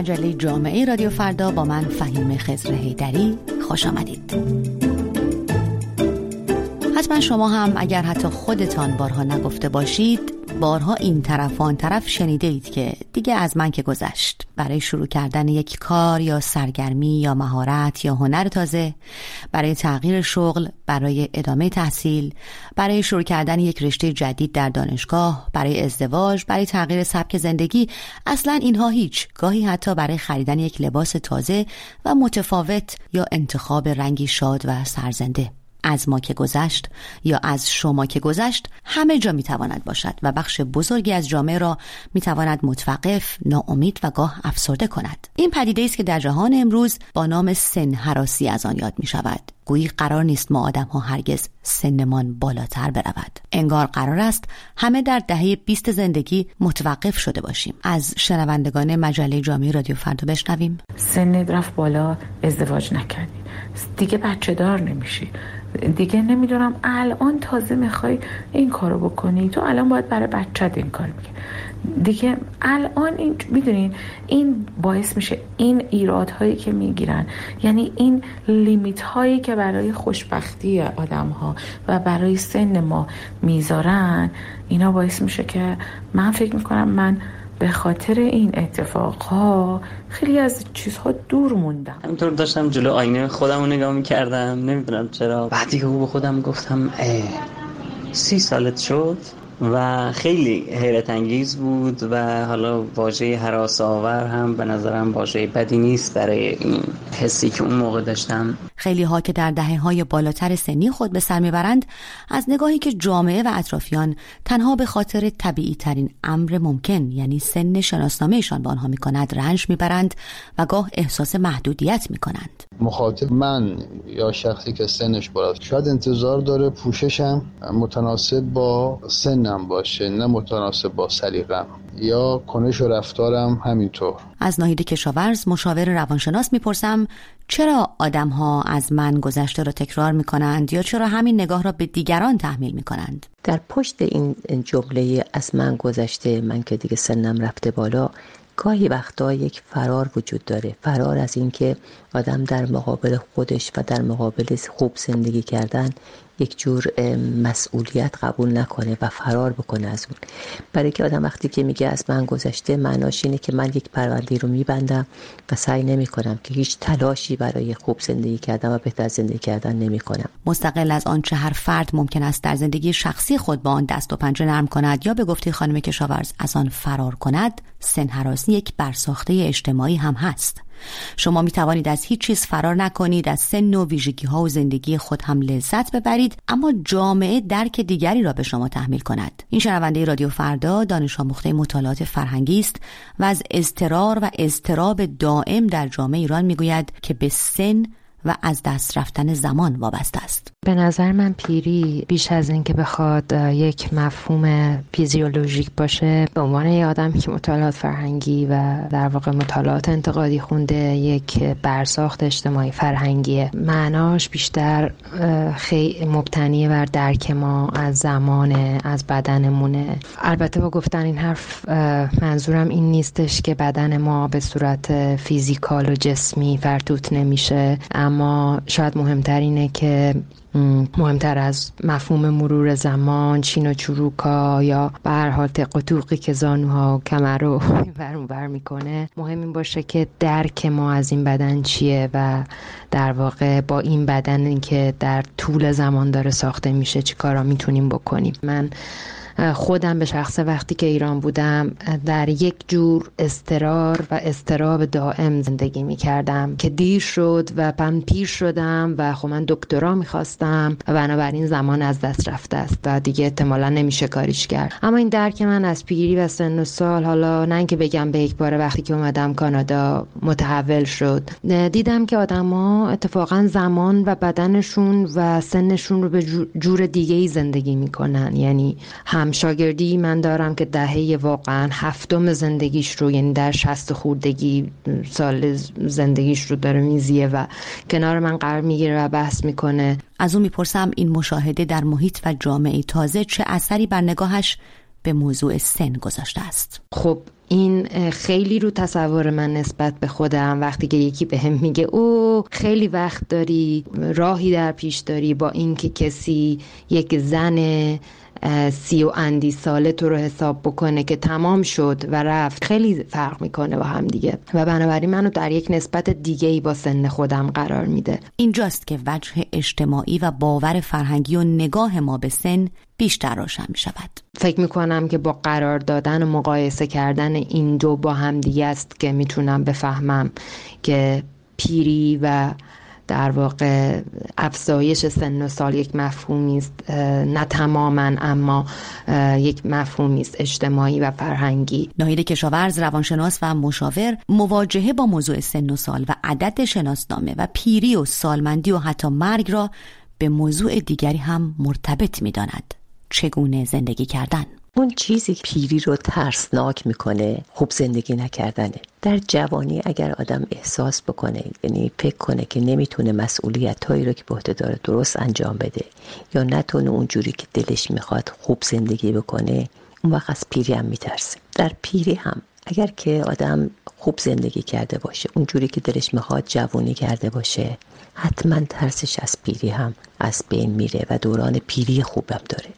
مجله جامعه رادیو فردا با من فهیم خزر هیدری خوش آمدید. حتما شما هم اگر حتی خودتان بارها نگفته باشید بارها این طرف و آن طرف شنیده اید که دیگه از من که گذشت. برای شروع کردن یک کار یا سرگرمی یا مهارت یا هنر تازه برای تغییر شغل برای ادامه تحصیل برای شروع کردن یک رشته جدید در دانشگاه برای ازدواج برای تغییر سبک زندگی اصلا اینها هیچ. گاهی حتی برای خریدن یک لباس تازه و متفاوت یا انتخاب رنگی شاد و سرزنده. از ما که گذشت یا از شما که گذشت همه جا می‌تواند باشد و بخش بزرگی از جامعه را می‌تواند متوقف، ناامید و گاه افسرده کند. این پدیده است که در جهان امروز با نام سن حراسی از آن یاد می شود. گویی قرار نیست ما آدم ها هرگز سنمان بالاتر برود. انگار قرار است همه در دهه 20 زندگی متوقف شده باشیم. از شنوندگان مجله جامعه رادیو فردا بشنویم. سن رفت بالا ازدواج نکردی. دیگه بچه دار نمیشی دیگه نمی‌دونم. الان تازه می‌خوای این کارو بکنی. تو الان باید برای بچت این کار می‌کنی. دیگه الان این می‌دونین این باعث میشه این ایرادهایی که می‌گیرن. یعنی این لیمیت هایی که برای خوشبختی آدم ها و برای سن ما می‌ذارن اینا باعث میشه که من فکر می‌کنم من به خاطر این اتفاقها خیلی از چیزها دور موندم. همینطور داشتم جلو آینه خودم رو نگاه می‌کردم نمی‌دونم چرا. بعدی که به خودم گفتم سی سالت شد؟ و خیلی حیرت انگیز بود و حالا واژه حراس آور هم به نظرم واژه بدی نیست برای این حسی که اون موقع داشتم. خیلی ها که در دهه های بالاتر سنی خود به سر می‌برند از نگاهی که جامعه و اطرافیان تنها به خاطر طبیعی ترین امر ممکن یعنی سن شناسنامهشان به آنها می‌کند رنج می‌برند و گاه احساس محدودیت می‌کنند. مخاطب من یا شخصی که سنش بالاست شاید انتظار داره پوششم متناسب با سنم باشه نه متناسب با سلیقم یا کنش و رفتارم همینطور. از ناهید کشاورز مشاور روانشناس می‌پرسم چرا آدم ها از من گذشته را تکرار می کنند یا چرا همین نگاه را به دیگران تحمیل می کنند؟ در پشت این جمله از من گذشته من که دیگه سنم رفته بالا گاهی وقتا یک فرار وجود داره. فرار از اینکه آدم در مقابل خودش و در مقابل خوب زندگی کردن یک جور مسئولیت قبول نکنه و فرار بکنه از اون. برای که آدم وقتی که میگه از من گذشته معناش اینه که من یک پرونده رو میبندم و سعی نمی کنم که هیچ تلاشی برای خوب زندگی کردن و بهتر زندگی کردن نمی کنم مستقل از آنچه هر فرد ممکن است در زندگی شخصی خود با آن دست و پنجه نرم کند یا به گفته خانم کشاورز از آن فرار کند سنهراسی یک برساخته اجتماعی هم هست. شما می توانید از هیچ چیز فرار نکنید از سن و ویژگی ها و زندگی خود هم لذت ببرید اما جامعه درک دیگری را به شما تحمیل کند. این شنونده رادیو فردا دانش آموخته مطالعات فرهنگی است و از اضطرار و اضطراب دائم در جامعه ایران می‌گوید که به سن و از دست رفتن زمان وابسته است. به نظر من پیری بیش از اینکه بخواد یک مفهوم فیزیولوژیک باشه به عنوان یک آدم که مطالعات فرهنگی و در واقع مطالعات انتقادی خونده یک برساخت اجتماعی فرهنگیه. معناش بیشتر خیلی مبتنیه بر درک ما از زمان از بدنمونه. البته با گفتن این حرف منظورم این نیستش که بدن ما به صورت فیزیکال و جسمی فرتوت نمیشه اما شاید مهمتر اینه که مهمتر از مفهوم مرور زمان چین و چروکا یا به هر حال تق که زانوها و کمر رو بر بر می‌کنه مهم این باشه که درک ما از این بدن چیه و در واقع با این بدن که در طول زمان داره ساخته میشه چی کارا می‌تونیم بکنیم. من خودم به شخص وقتی که ایران بودم در یک جور استرار و استراب دائم زندگی می کردم که دیر شد و من پیر شدم و خب من دکترا می‌خواستم و بنابراین زمان از دست رفته است و دیگه احتمالا نمیشه کاریش کرد. اما این درک من از پیری و سن و سال حالا نه اینکه بگم به یک بار وقتی که اومدم کانادا متحول شد. دیدم که آدما اتفاقا زمان و بدنشون و سنشون رو به جور دیگه ای زندگی می‌کنن. یعنی هم شاگردی من دارم که دهه واقعا هفتم زندگیش رو یعنی در شست خوردگی سال زندگیش رو داره میزیه و کنار من قرار می‌گیره و بحث می‌کنه. از اون می‌پرسم این مشاهده در محیط و جامعه تازه چه اثری بر نگاهش به موضوع سن گذاشته است؟ خب این خیلی رو تصور من نسبت به خودم وقتی که یکی به هم میگه او خیلی وقت داری راهی در پیش داری با اینکه کسی یک زن سی و اندی ساله تو رو حساب بکنه که تمام شد و رفت. خیلی فرق می‌کنه با هم دیگه. و بنابراین منو در یک نسبت دیگه ای با سن خودم قرار میده. اینجاست که وجه اجتماعی و باور فرهنگی و نگاه ما به سن بیشتر روشن می شود فکر می کنم که با قرار دادن و مقایسه کردن این دو با هم دیگه است که می‌تونم بفهمم که پیری و در واقع افزایش سن و سال یک مفهومی است نه تماما اما یک مفهومی است اجتماعی و فرهنگی ناهید کشاورز روانشناس و مشاور مواجهه با موضوع سن و سال و عدد شناسنامه و پیری و سالمندی و حتی مرگ را به موضوع دیگری هم مرتبط می داند. چگونه زندگی کردن؟ اون چیزی پیری رو ترسناک می‌کنه خوب زندگی نکردنه. در جوانی اگر آدم احساس بکنه یعنی فکر کنه که نمی‌تونه مسئولیت هایی رو که به داره درست انجام بده یا نتونه اونجوری که دلش می‌خواد خوب زندگی بکنه اون وقت از پیری هم میترسه. در پیری هم اگر که آدم خوب زندگی کرده باشه اونجوری که دلش می‌خواد جوانی کرده باشه حتما ترسش از پیری هم از بین میره و دوران پیری خوبم داره.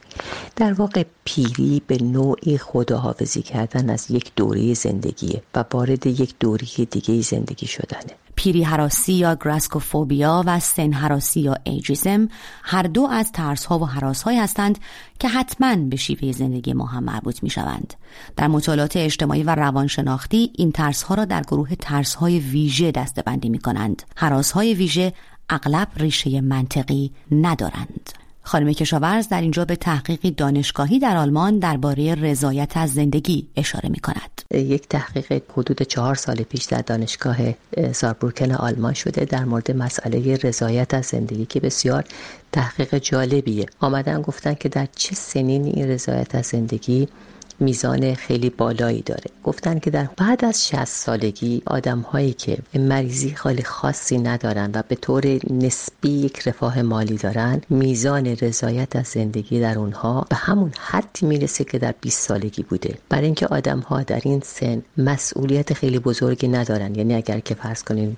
در واقع پیری به نوعی خداحافظی کردن از یک دوره زندگیه و وارد یک دوره دیگه زندگی شدنه پیری حراسی یا گراسکوفوبیا و سن حراسی یا ایجیزم هر دو از ترس ها و حراس های هستند که حتما به شیوه زندگی ما هم مربوط می شوند. در مطالعات اجتماعی و روانشناختی این ترس ها را در گروه ترس های ویژه دستبندی می کنند. حراس های ویژه اغلب ریشه منطقی ندارند. خانم کشاورز در اینجا به تحقیقی دانشگاهی در آلمان درباره رضایت از زندگی اشاره می کند. یک تحقیق حدود چهار سال پیش در دانشگاه ساربورکن آلمان شده در مورد مسئله رضایت از زندگی که بسیار تحقیق جالبیه. آمدن گفتن که در چه سنین این رضایت از زندگی میزان خیلی بالایی داره. گفتن که در بعد از 60 سالگی آدم هایی که مریضی خیلی خاصی ندارن و به طور نسبی یک رفاه مالی دارن میزان رضایت از زندگی در اونها به همون حدی می‌رسه که در 20 سالگی بوده. برای اینکه آدم ها در این سن مسئولیت خیلی بزرگی ندارن. یعنی اگر که فرض کنین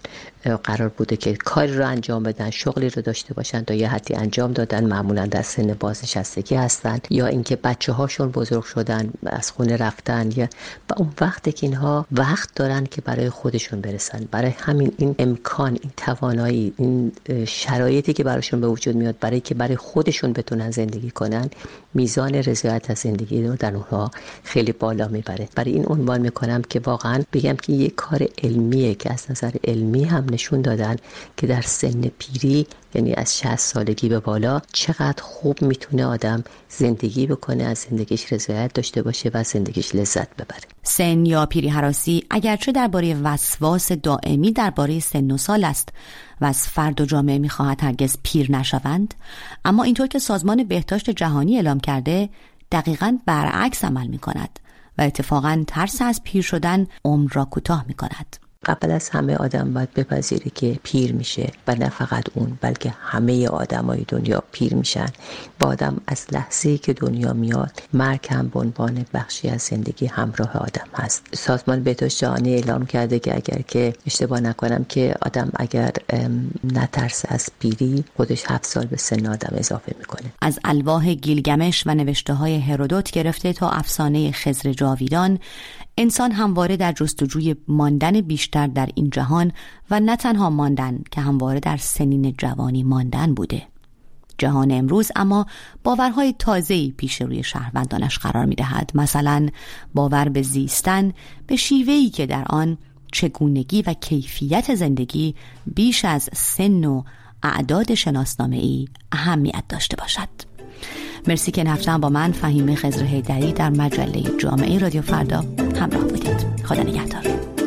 قرار بوده که کاری رو انجام بدن شغلی رو داشته باشن تا یه حدی انجام دادن معمولا در سن بازنشستگی هستن یا اینکه بچه هاشون بزرگ شدن از خونه رفتن یا و اون وقتی که اینها وقت دارن که برای خودشون برسن. برای همین این امکان این توانایی این شرایطی که براشون به وجود میاد برای که برای خودشون بتونن زندگی کنن میزان رضایت از زندگی رو در اونها خیلی بالا می‌بره. برای این عنوان می‌کنم که واقعا بگم که یک کار علمیه که از نظر علمی هم نشون دادن که در سن پیری یعنی از 60 سالگی به بالا چقدر خوب می‌تونه آدم زندگی بکنه از زندگیش رضایت داشته باشه و زندگیش لذت ببره سن یا پیری حراسی اگرچه درباره وسواس دائمی درباره سن و سال است و از فرد و جامعه می‌خواهد هرگز پیر نشوند اما اینطور که سازمان بهداشت جهانی اعلام کرده دقیقا برعکس عمل می کند و اتفاقا ترس از پیر شدن عمر را کوتاه می کند. قبل از همه آدم باید بپذیره که پیر میشه و نه فقط اون بلکه همه آدمای دنیا پیر میشن. با آدم از لحظه که دنیا میاد مرگ هم به عنوان بخشی از زندگی همراه آدم هست. سازمان بهداشت جهانی اعلام کرده که اگر که اشتباه نکنم که آدم اگر نترس از پیری خودش هفت سال به سن آدم اضافه می‌کنه. از الواح گیلگمش و نوشته های هرودوت گرفته تا افسانه خزر جاویدان انسان همواره در جستجوی ماندن بیشتر در این جهان و نه تنها ماندن که همواره در سنین جوانی ماندن بوده جهان امروز اما باورهای تازه‌ای پیش روی شهروندانش قرار می دهد. مثلا باور به زیستن به شیوهی که در آن چگونگی و کیفیت زندگی بیش از سن و اعداد شناسنامه ای اهمیت داشته باشد. مرسی که این با من فهیم خزر هیدری در مجله جامعه رادیو فردا همراه بودید. خدا نگهدار.